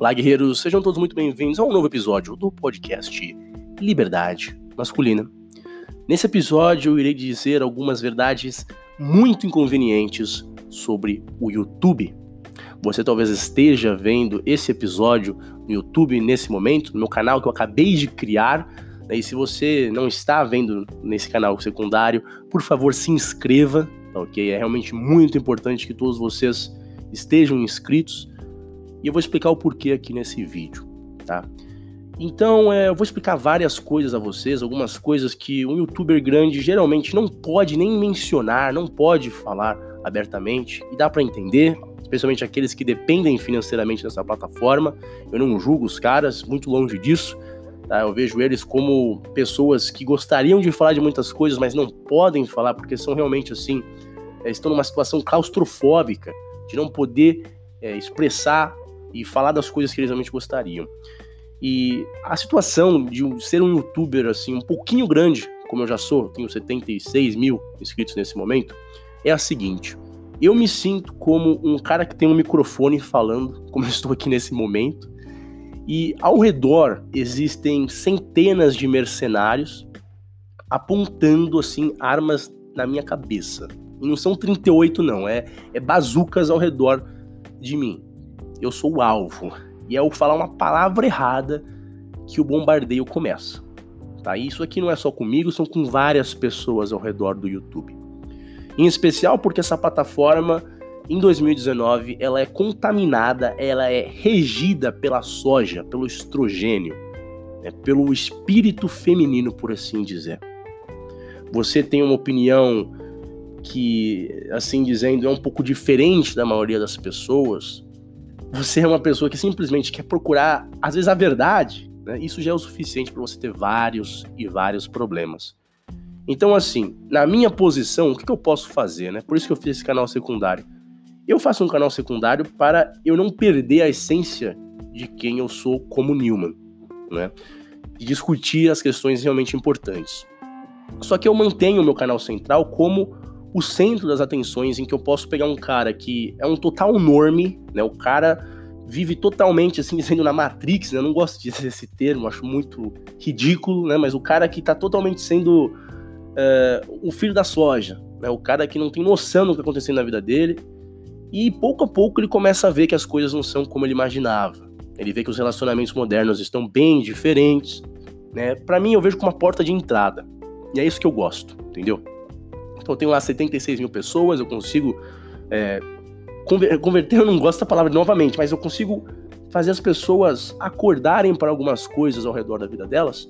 Olá, guerreiros, sejam todos muito bem-vindos a um novo episódio do podcast Liberdade Masculina. Nesse episódio, eu irei dizer algumas verdades muito inconvenientes sobre o YouTube. Você talvez esteja vendo esse episódio no YouTube nesse momento, no meu canal que eu acabei de criar. Né? E se você não está vendo nesse canal secundário, por favor, se inscreva, tá ok? É realmente muito importante que todos vocês estejam inscritos e eu vou explicar o porquê aqui nesse vídeo, tá? Então, é, eu vou explicar várias coisas a vocês, algumas coisas que um youtuber grande geralmente não pode nem mencionar, não pode falar abertamente, e dá para entender, especialmente aqueles que dependem financeiramente dessa plataforma. Eu não julgo os caras, muito longe disso. Tá? Eu vejo eles como pessoas que gostariam de falar de muitas coisas, mas não podem falar porque são realmente assim, é, estão numa situação claustrofóbica de não poder é, expressar e falar das coisas que eles realmente gostariam. E a situação de ser um youtuber assim, um pouquinho grande, como eu já sou, tenho 76 mil inscritos nesse momento, é a seguinte. Eu me sinto como um cara que tem um microfone falando, como eu estou aqui nesse momento, e ao redor existem centenas de mercenários apontando assim armas na minha cabeça. E não são 38 não, é, é bazucas ao redor de mim eu sou o alvo. E é eu falar uma palavra errada que o bombardeio começa. Tá? Isso aqui não é só comigo, são com várias pessoas ao redor do YouTube. Em especial porque essa plataforma, em 2019, ela é contaminada, ela é regida pela soja, pelo estrogênio, né? pelo espírito feminino, por assim dizer. Você tem uma opinião que, assim dizendo, é um pouco diferente da maioria das pessoas, você é uma pessoa que simplesmente quer procurar, às vezes, a verdade, né? isso já é o suficiente para você ter vários e vários problemas. Então, assim, na minha posição, o que, que eu posso fazer, né? Por isso que eu fiz esse canal secundário. Eu faço um canal secundário para eu não perder a essência de quem eu sou como Newman, né? De discutir as questões realmente importantes. Só que eu mantenho o meu canal central como o centro das atenções em que eu posso pegar um cara que é um total norme, né? O cara vive totalmente assim, sendo na Matrix, né? Eu não gosto de dizer esse termo, acho muito ridículo, né? Mas o cara que tá totalmente sendo uh, o filho da soja, né? O cara que não tem noção do que tá acontecendo na vida dele. E pouco a pouco ele começa a ver que as coisas não são como ele imaginava. Ele vê que os relacionamentos modernos estão bem diferentes, né? Para mim eu vejo como uma porta de entrada. E é isso que eu gosto, entendeu? Então eu tenho lá 76 mil pessoas, eu consigo é, converter, eu não gosto da palavra novamente, mas eu consigo fazer as pessoas acordarem para algumas coisas ao redor da vida delas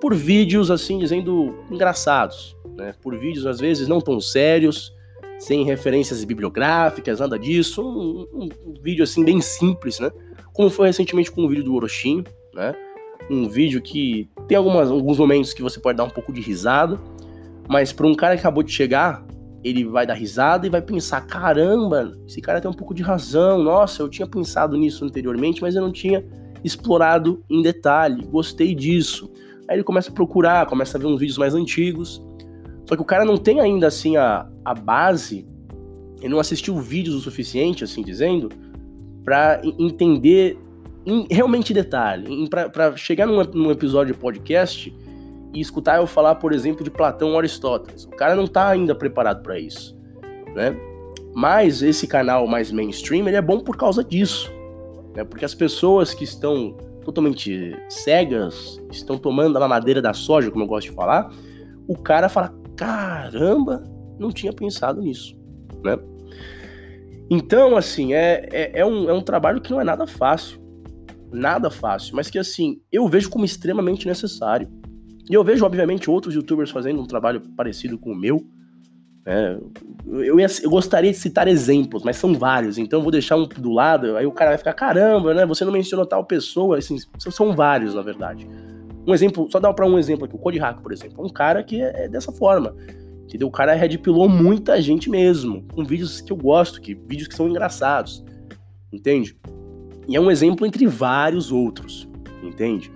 por vídeos assim dizendo engraçados, né? Por vídeos às vezes não tão sérios, sem referências bibliográficas, nada disso, um, um, um vídeo assim bem simples, né? Como foi recentemente com o vídeo do Orochinho, né? Um vídeo que tem algumas, alguns momentos que você pode dar um pouco de risada, mas para um cara que acabou de chegar, ele vai dar risada e vai pensar: caramba, esse cara tem um pouco de razão. Nossa, eu tinha pensado nisso anteriormente, mas eu não tinha explorado em detalhe. Gostei disso. Aí ele começa a procurar, começa a ver uns vídeos mais antigos. Só que o cara não tem ainda assim a, a base, ele não assistiu vídeos o suficiente, assim dizendo, para entender em, realmente detalhe. Para chegar num, num episódio de podcast e escutar eu falar, por exemplo, de Platão ou Aristóteles. O cara não está ainda preparado para isso, né? Mas esse canal mais mainstream, ele é bom por causa disso, né? Porque as pessoas que estão totalmente cegas, estão tomando a madeira da soja, como eu gosto de falar, o cara fala: "Caramba, não tinha pensado nisso", né? Então, assim, é, é, é, um, é um trabalho que não é nada fácil. Nada fácil, mas que, assim, eu vejo como extremamente necessário. E eu vejo, obviamente, outros youtubers fazendo um trabalho parecido com o meu. Né? Eu, ia, eu, gostaria de citar exemplos, mas são vários, então eu vou deixar um do lado, aí o cara vai ficar, caramba, né? Você não mencionou tal pessoa, assim, são vários, na verdade. Um exemplo, só dar para um exemplo aqui, o Code Hack, por exemplo, é um cara que é, é dessa forma. Entendeu? O cara redpilou muita gente mesmo, com vídeos que eu gosto, que, vídeos que são engraçados. Entende? E é um exemplo entre vários outros. Entende?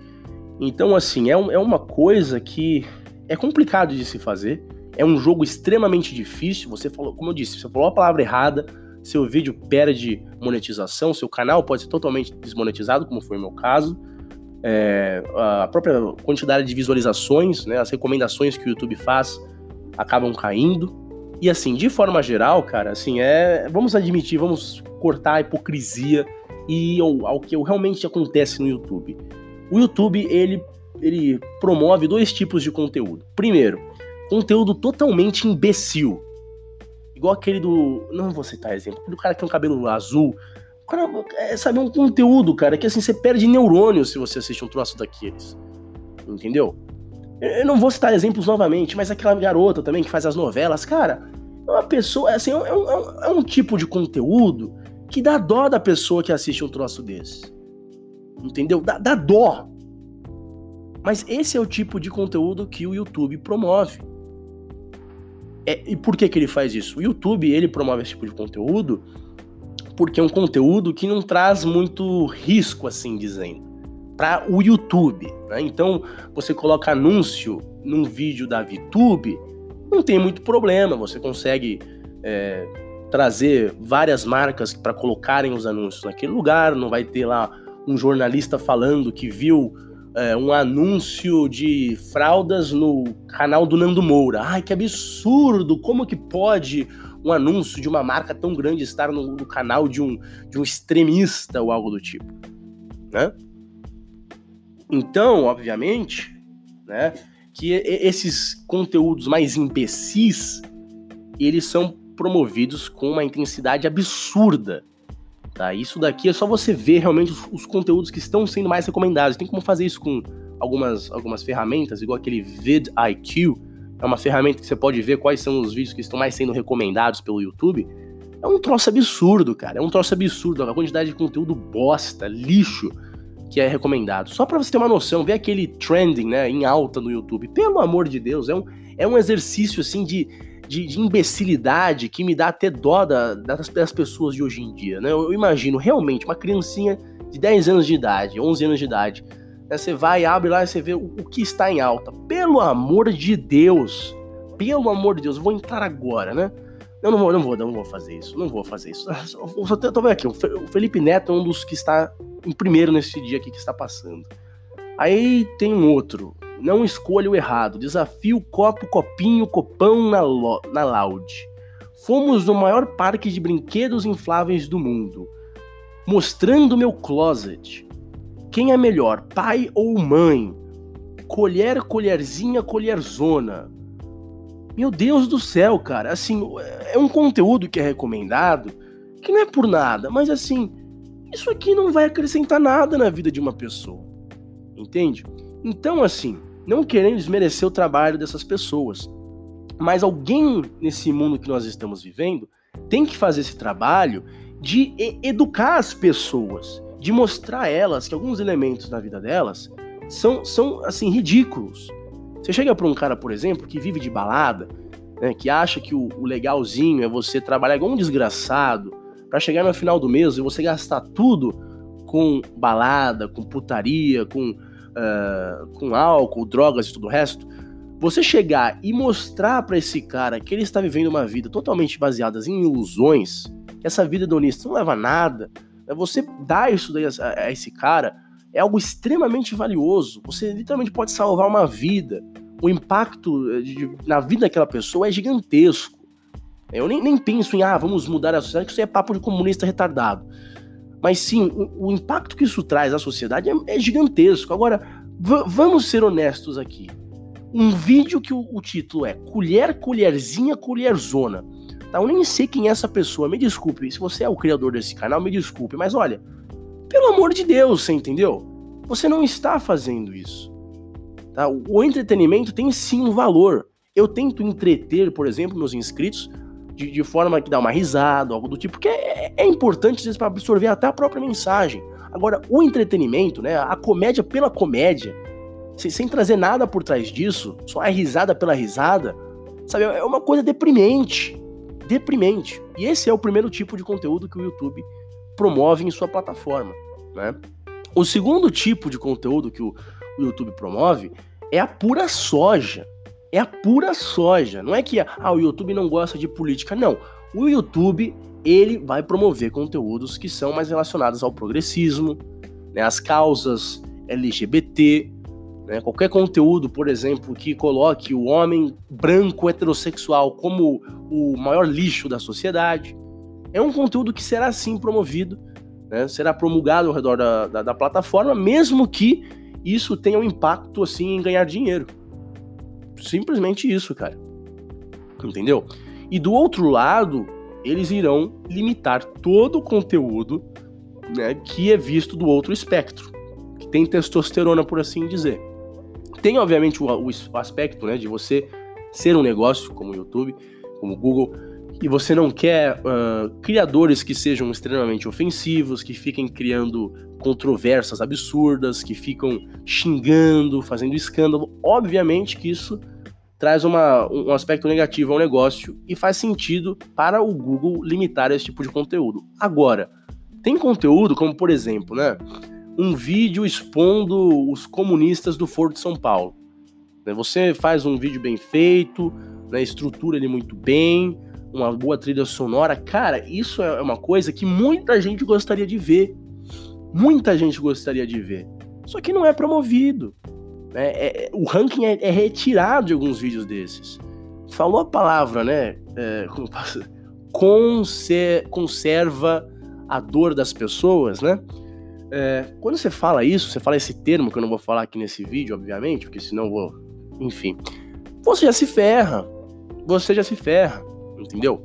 Então, assim, é, um, é uma coisa que é complicado de se fazer. É um jogo extremamente difícil. Você falou, como eu disse, você falou a palavra errada, seu vídeo perde monetização, seu canal pode ser totalmente desmonetizado, como foi o meu caso. É, a própria quantidade de visualizações, né, as recomendações que o YouTube faz acabam caindo. E assim, de forma geral, cara, assim, é. Vamos admitir, vamos cortar a hipocrisia e ao, ao que realmente acontece no YouTube. O YouTube, ele, ele promove dois tipos de conteúdo. Primeiro, conteúdo totalmente imbecil. Igual aquele do. Não vou citar exemplo, do cara que tem um cabelo azul. Cara, é, sabe, um conteúdo, cara, que assim, você perde neurônio se você assiste um troço daqueles. Entendeu? Eu não vou citar exemplos novamente, mas aquela garota também que faz as novelas, cara, é uma pessoa, assim, é um, é um, é um tipo de conteúdo que dá dó da pessoa que assiste um troço desse. Entendeu? Dá, dá dó. Mas esse é o tipo de conteúdo que o YouTube promove. É, e por que, que ele faz isso? O YouTube ele promove esse tipo de conteúdo porque é um conteúdo que não traz muito risco, assim dizendo para o YouTube. Né? Então, você coloca anúncio num vídeo da VTube, não tem muito problema, você consegue é, trazer várias marcas para colocarem os anúncios naquele lugar, não vai ter lá um jornalista falando que viu é, um anúncio de fraldas no canal do Nando Moura. Ai, que absurdo! Como que pode um anúncio de uma marca tão grande estar no, no canal de um, de um extremista ou algo do tipo? Né? Então, obviamente, né, que esses conteúdos mais imbecis, eles são promovidos com uma intensidade absurda. Tá? Isso daqui é só você ver realmente os, os, conteúdos que estão sendo mais recomendados. Tem como fazer isso com algumas, algumas ferramentas, igual aquele vidIQ, é uma ferramenta que você pode ver quais são os vídeos que estão mais sendo recomendados pelo YouTube. É um troço absurdo, cara. É um troço absurdo. A quantidade de conteúdo bosta, lixo que é recomendado. Só para você ter uma noção, ver aquele trending, né, em alta no YouTube. Pelo amor de Deus, é um, é um exercício assim de, de, de imbecilidade que me dá até dó da, das, das, pessoas de hoje em dia, né? Eu, eu, imagino realmente uma criancinha de 10 anos de idade, 11 anos de idade, né, você vai, abre lá e você vê o, o que está em alta. Pelo amor de Deus, pelo amor de Deus, eu vou entrar agora, né? Eu não vou, não vou, não vou fazer isso, não vou fazer isso. Só tô, tô vendo aqui, o Felipe Neto é um dos que está em primeiro nesse dia aqui que está passando. Aí tem um outro, não escolha o errado, desafio copo, copinho, copão na, na Loud. Fomos no maior parque de brinquedos infláveis do mundo, mostrando meu closet. Quem é melhor, pai ou mãe? Colher, colherzinha, colherzona. Meu Deus do céu, cara. Assim, é um conteúdo que é recomendado que não é por nada, mas assim, isso aqui não vai acrescentar nada na vida de uma pessoa. Entende? Então, assim, não querendo desmerecer o trabalho dessas pessoas, mas alguém nesse mundo que nós estamos vivendo tem que fazer esse trabalho de educar as pessoas, de mostrar a elas que alguns elementos na vida delas são, são assim, ridículos. Você chega para um cara, por exemplo, que vive de balada, né, que acha que o, o legalzinho é você trabalhar igual um desgraçado para chegar no final do mês e você gastar tudo com balada, com putaria, com, uh, com álcool, drogas e tudo o resto. Você chegar e mostrar para esse cara que ele está vivendo uma vida totalmente baseada em ilusões, que essa vida hedonista não leva a nada, né, você dar isso daí a, a esse cara é algo extremamente valioso. Você literalmente pode salvar uma vida. O impacto eh, de, na vida daquela pessoa é gigantesco. Eu nem, nem penso em, ah, vamos mudar a sociedade, que isso é papo de comunista retardado. Mas sim, o, o impacto que isso traz à sociedade é, é gigantesco. Agora, vamos ser honestos aqui. Um vídeo que o, o, título é Colher, Colherzinha, Colherzona. Tá? Eu nem sei quem é essa pessoa, me desculpe. Se você é o criador desse canal, me desculpe. Mas olha, pelo amor de Deus, você entendeu? Você não está fazendo isso. Tá? O entretenimento tem sim um valor. Eu tento entreter, por exemplo, meus inscritos de, de forma que dá uma risada, algo do tipo, porque é, é importante às vezes para absorver até a própria mensagem. Agora, o entretenimento, né, a comédia pela comédia, sem, sem trazer nada por trás disso, só a risada pela risada, sabe, é uma coisa deprimente. Deprimente. E esse é o primeiro tipo de conteúdo que o YouTube promove em sua plataforma. Né? O segundo tipo de conteúdo que o, o YouTube promove é a pura soja. É a pura soja. Não é que ah, o YouTube não gosta de política. Não. O YouTube ele vai promover conteúdos que são mais relacionados ao progressismo, né, às causas LGBT, né, qualquer conteúdo, por exemplo, que coloque o homem branco heterossexual como o maior lixo da sociedade, é um conteúdo que será sim promovido, né, será promulgado ao redor da, da, da plataforma, mesmo que isso tenha um impacto assim em ganhar dinheiro. Simplesmente isso, cara. Entendeu? E do outro lado, eles irão limitar todo o conteúdo né, que é visto do outro espectro, que tem testosterona, por assim dizer. Tem, obviamente, o, o, aspecto né, de você ser um negócio, como o YouTube, como o Google, e você não quer uh, criadores que sejam extremamente ofensivos, que fiquem criando controvérsias absurdas, que ficam xingando, fazendo escândalo. Obviamente que isso traz uma, um aspecto negativo ao negócio e faz sentido para o Google limitar esse tipo de conteúdo. Agora, tem conteúdo como, por exemplo, né, um vídeo expondo os comunistas do Foro de São Paulo. Né, você faz um vídeo bem feito, né, estrutura ele muito bem, uma boa trilha sonora. Cara, isso é uma coisa que muita gente gostaria de ver. Muita gente gostaria de ver. Só que não é promovido. É, é, o ranking é, é, retirado de alguns vídeos desses. Falou a palavra, né? É? Conser, conserva a dor das pessoas, né? É, quando você fala isso, você fala esse termo que eu não vou falar aqui nesse vídeo, obviamente, porque senão eu vou. Enfim. Você já se ferra. Você já se ferra. Entendeu?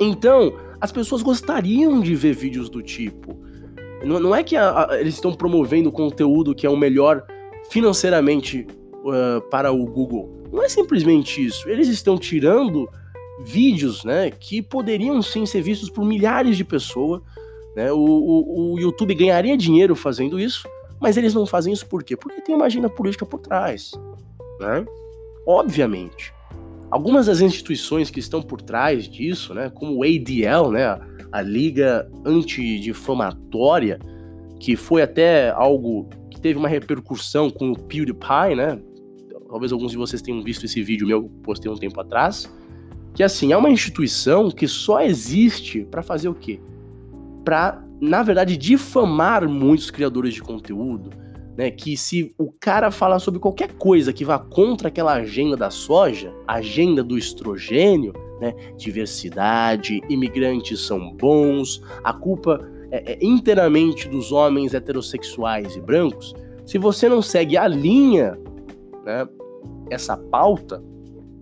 Então, as pessoas gostariam de ver vídeos do tipo. Não, não é que a, a, eles estão promovendo conteúdo que é o melhor financeiramente uh, para o Google. Não é simplesmente isso. Eles estão tirando vídeos, né, que poderiam sim ser vistos por milhares de pessoas. Né? O, o, o YouTube ganharia dinheiro fazendo isso, mas eles não fazem isso por quê? Porque tem uma agenda política por trás. Né? Obviamente. Algumas das instituições que estão por trás disso, né, como o ADL, né, a Liga Antidifamatória, que foi até algo teve uma repercussão com o PewDiePie, né? Talvez alguns de vocês tenham visto esse vídeo meu que postei um tempo atrás. Que assim, é uma instituição que só existe para fazer o quê? Para, na verdade, difamar muitos criadores de conteúdo, né? Que se o cara falar sobre qualquer coisa que vá contra aquela agenda da soja, agenda do estrogênio, né? Diversidade, imigrantes são bons, a culpa é, é, inteiramente dos homens heterossexuais e brancos, se você não segue a linha, né, essa pauta,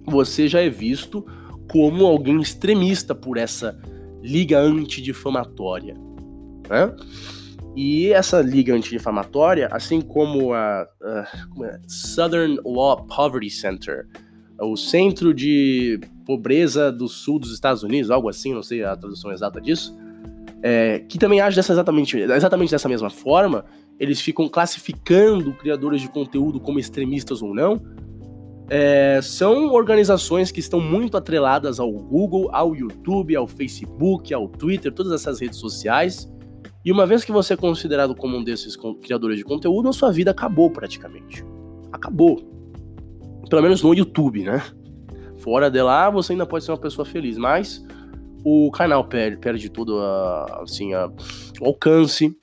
você já é visto como alguém extremista por essa liga antidifamatória. Né? E essa liga antidifamatória, assim como a, a é? Southern Law Poverty Center, o Centro de Pobreza do Sul dos Estados Unidos, algo assim, não sei a tradução exata disso, é, que também age dessa exatamente, exatamente dessa mesma forma, eles ficam classificando criadores de conteúdo como extremistas ou não. É, são organizações que estão muito atreladas ao Google, ao YouTube, ao Facebook, ao Twitter, todas essas redes sociais. E uma vez que você é considerado como um desses criadores de conteúdo, a sua vida acabou praticamente. Acabou. Pelo menos no YouTube, né? Fora de lá, você ainda pode ser uma pessoa feliz, mas o canal perde, perde todo a, assim, a, o alcance.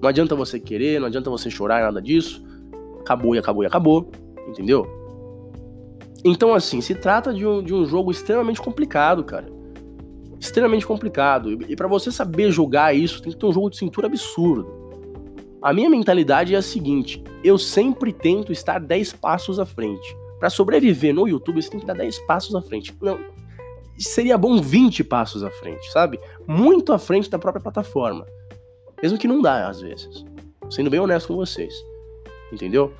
Não adianta você querer, não adianta você chorar, nada disso. Acabou e acabou e acabou, entendeu? Então, assim, se trata de um, de um jogo extremamente complicado, cara. Extremamente complicado. E, e para você saber jogar isso, tem que ter um jogo de cintura absurdo. A minha mentalidade é a seguinte: eu sempre tento estar 10 passos à frente. Para sobreviver no YouTube, você tem que dar 10 passos à frente. Não, seria bom 20 passos à frente, sabe? Muito à frente da própria plataforma. Mesmo que não dá, às vezes. Sendo bem honesto com vocês. Entendeu?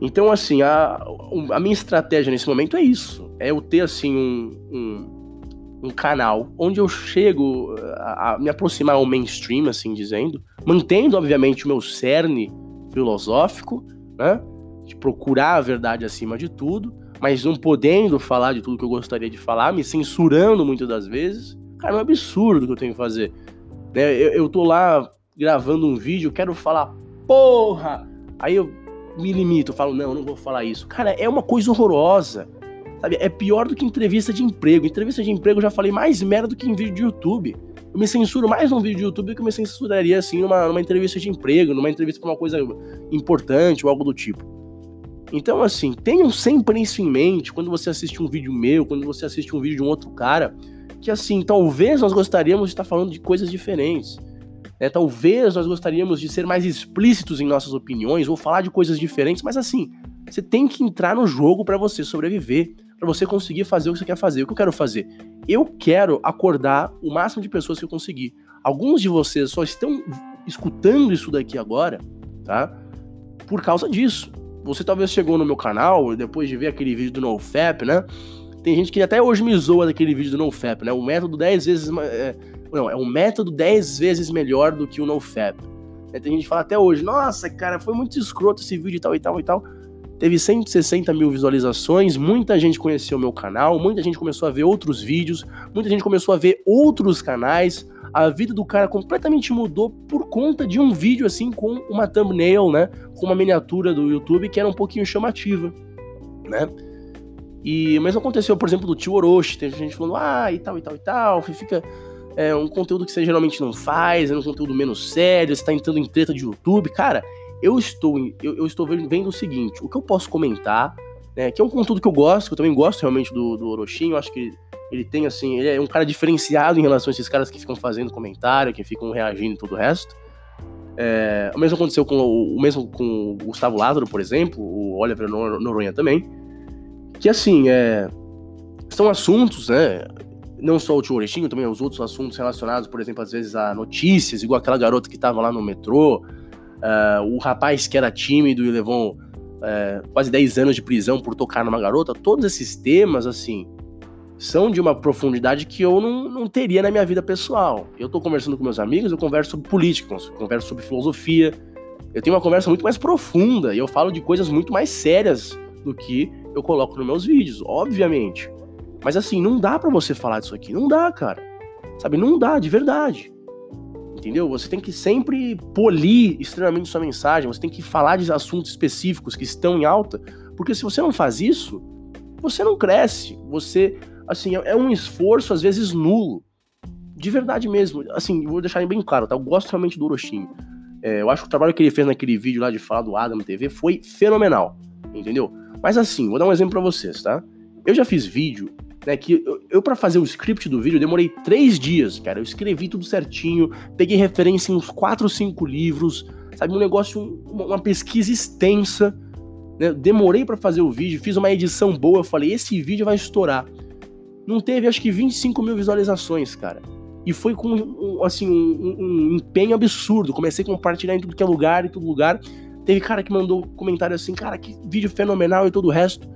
Então, assim, a, a minha estratégia nesse momento é isso. É eu ter, assim, um, um, um canal onde eu chego a, a, me aproximar ao mainstream, assim dizendo, mantendo, obviamente, o meu cerne filosófico, né? De procurar a verdade acima de tudo, mas não podendo falar de tudo que eu gostaria de falar, me censurando muitas das vezes. Cara, é um absurdo que eu tenho que fazer. Né? Eu, eu tô lá gravando um vídeo, quero falar, porra! Aí eu me limito, falo, não, não vou falar isso. Cara, é uma coisa horrorosa. Sabe, é pior do que entrevista de emprego. Entrevista de emprego eu já falei mais merda do que em vídeo de YouTube. Eu me censuro mais num vídeo de YouTube do que eu me censuraria, assim, numa, numa entrevista de emprego, numa entrevista pra uma coisa importante ou algo do tipo. Então, assim, tenham sempre isso em mente quando você assiste um vídeo meu, quando você assiste um vídeo de um outro cara, que, assim, talvez nós gostaríamos de estar falando de coisas diferentes. Né? Talvez nós gostaríamos de ser mais explícitos em nossas opiniões ou falar de coisas diferentes, mas, assim, você tem que entrar no jogo para você sobreviver, para você conseguir fazer o que você quer fazer. O que eu quero fazer? Eu quero acordar o máximo de pessoas que eu conseguir. Alguns de vocês só estão escutando isso daqui agora, tá? Por causa disso. Você talvez chegou no meu canal depois de ver aquele vídeo do NoFap, né? Tem gente que até hoje me zoa daquele vídeo do NoFap, né? O método 10 vezes. É, não, é um método 10 vezes melhor do que o NoFap. É, tem gente que fala até hoje, nossa, cara, foi muito escroto esse vídeo e tal e tal e tal teve 160 mil visualizações, muita gente conheceu meu canal, muita gente começou a ver outros vídeos, muita gente começou a ver outros canais. A vida do cara completamente mudou por conta de um vídeo assim com uma thumbnail, né? Com uma miniatura do YouTube que era um pouquinho chamativa, né? E o mesmo aconteceu, por exemplo, do tio Orochi. Teve gente falando, ah, e tal, e tal, e tal. Fica é, um conteúdo que você geralmente não faz, é um conteúdo menos sério, você tá entrando em treta de YouTube. Cara, eu estou, eu, eu, estou vendo o seguinte, o que eu posso comentar, né, que é um conteúdo que eu gosto, que eu também gosto realmente do, do Orochinho, acho que ele tem, assim, ele é um cara diferenciado em relação a esses caras que ficam fazendo comentário, que ficam reagindo e tudo o resto. É, o mesmo aconteceu com o, o, mesmo com o Gustavo Lázaro, por exemplo, o Oliver Noronha também, que assim, é, são assuntos, né, não só o tio Orechinho, também os outros assuntos relacionados, por exemplo, às vezes a notícias, igual aquela garota que tava lá no metrô, Uh, o rapaz que era tímido e levou uh, quase 10 anos de prisão por tocar numa garota, todos esses temas, assim, são de uma profundidade que eu não, não teria na minha vida pessoal. Eu tô conversando com meus amigos, eu converso sobre política, eu converso sobre filosofia, eu tenho uma conversa muito mais profunda e eu falo de coisas muito mais sérias do que eu coloco nos meus vídeos, obviamente. Mas assim, não dá para você falar disso aqui, não dá, cara. Sabe, não dá, de verdade entendeu? Você tem que sempre polir extremamente sua mensagem, você tem que falar de assuntos específicos que estão em alta, porque se você não faz isso, você não cresce, você, assim, é, um esforço às vezes nulo, de verdade mesmo, assim, vou deixar bem claro, tá? Eu gosto realmente do Orochinho, é, eu acho que o trabalho que ele fez naquele vídeo lá de falar do Adam TV foi fenomenal, entendeu? Mas assim, vou dar um exemplo para vocês, tá? Eu já fiz vídeo né, que eu, eu para fazer o script do vídeo demorei três dias, cara. Eu escrevi tudo certinho, peguei referência em uns quatro cinco livros, sabe, um negócio, uma, uma pesquisa extensa. Né? Demorei para fazer o vídeo, fiz uma edição boa, eu falei, esse vídeo vai estourar. Não teve, acho que 25 mil visualizações, cara. E foi com, assim, um, um, empenho absurdo. Comecei a compartilhar em tudo que é lugar, em todo lugar. Teve cara que mandou comentário assim, cara, que vídeo fenomenal e todo o resto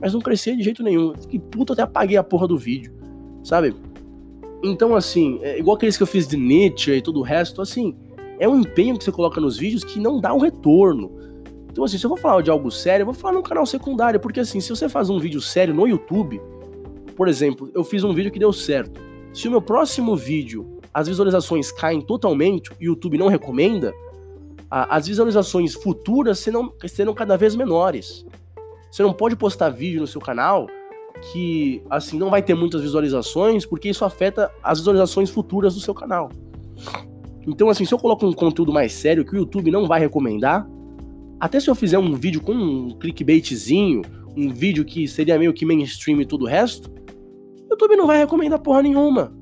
mas não crescia de jeito nenhum. Fiquei puto, até apaguei a porra do vídeo, sabe? Então, assim, é igual aqueles que eu fiz de Nietzsche e tudo o resto, assim, é um empenho que você coloca nos vídeos que não dá um retorno. Então, assim, se eu vou falar de algo sério, eu vou falar num canal secundário, porque assim, se você faz um vídeo sério no YouTube, por exemplo, eu fiz um vídeo que deu certo. Se o meu próximo vídeo as visualizações caem totalmente o YouTube não recomenda, as visualizações futuras serão, serão cada vez menores. Você não pode postar vídeo no seu canal que, assim, não vai ter muitas visualizações, porque isso afeta as visualizações futuras do seu canal. Então, assim, se eu coloco um conteúdo mais sério que o YouTube não vai recomendar, até se eu fizer um vídeo com um clickbaitzinho, um vídeo que seria meio que mainstream e tudo o resto, YouTube não vai recomendar porra nenhuma.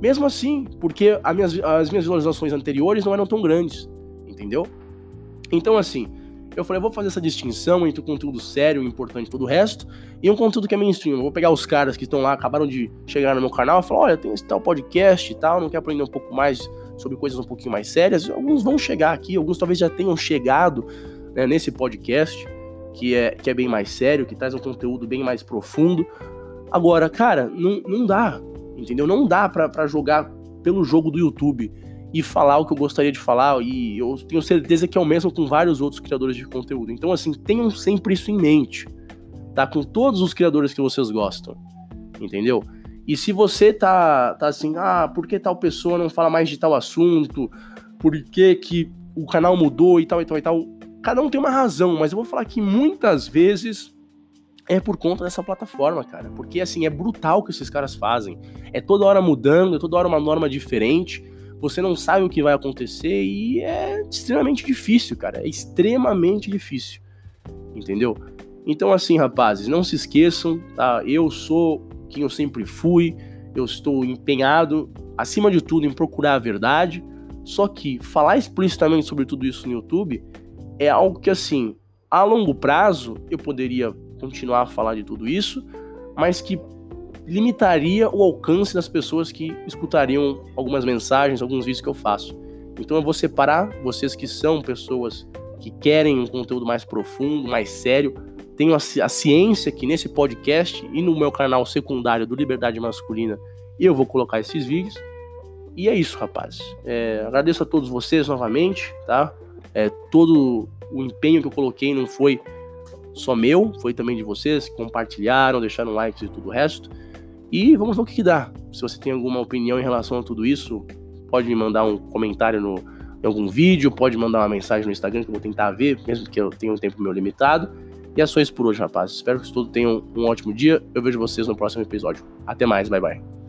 Mesmo assim, porque minhas, as minhas visualizações anteriores não eram tão grandes, entendeu? Então, assim, eu falei, eu vou fazer essa distinção entre o conteúdo sério, importante e todo o resto, e um conteúdo que é mainstream. Eu vou pegar os caras que estão lá, acabaram de chegar no meu canal e falar, olha, tem esse tal podcast e tal, não quer aprender um pouco mais sobre coisas um pouquinho mais sérias. Alguns vão chegar aqui, alguns talvez já tenham chegado né, nesse podcast, que é, que é bem mais sério, que traz um conteúdo bem mais profundo. Agora, cara, não, não dá, entendeu? Não dá para jogar pelo jogo do YouTube e falar o que eu gostaria de falar, e eu tenho certeza que é o mesmo com vários outros criadores de conteúdo. Então, assim, tenham sempre isso em mente, tá? Com todos os criadores que vocês gostam, entendeu? E se você tá, tá assim, ah, por que tal pessoa não fala mais de tal assunto? Por que, que o canal mudou e tal e tal e tal? Cada um tem uma razão, mas eu vou falar que muitas vezes é por conta dessa plataforma, cara. Porque, assim, é brutal o que esses caras fazem. É toda hora mudando, é toda hora uma norma diferente. Você não sabe o que vai acontecer e é extremamente difícil, cara. É extremamente difícil. Entendeu? Então, assim, rapazes, não se esqueçam, tá? Eu sou quem eu sempre fui. Eu estou empenhado, acima de tudo, em procurar a verdade. Só que falar explicitamente sobre tudo isso no YouTube é algo que, assim, a longo prazo eu poderia continuar a falar de tudo isso, mas que limitaria o alcance das pessoas que escutariam algumas mensagens, alguns vídeos que eu faço. Então eu vou separar vocês que são pessoas que querem um conteúdo mais profundo, mais sério. Tenho a, ciência que nesse podcast e no meu canal secundário do Liberdade Masculina eu vou colocar esses vídeos. E é isso, rapazes. É, agradeço a todos vocês novamente, tá? É, todo o empenho que eu coloquei não foi só meu, foi também de vocês que compartilharam, deixaram likes e tudo o resto. E vamos ver o que, que dá. Se você tem alguma opinião em relação a tudo isso, pode me mandar um comentário no, em algum vídeo, pode mandar uma mensagem no Instagram que eu vou tentar ver, mesmo que eu tenha um tempo meu limitado. E é só isso por hoje, rapazes. Espero que todos tenham um ótimo dia. Eu vejo vocês no próximo episódio. Até mais, bye bye.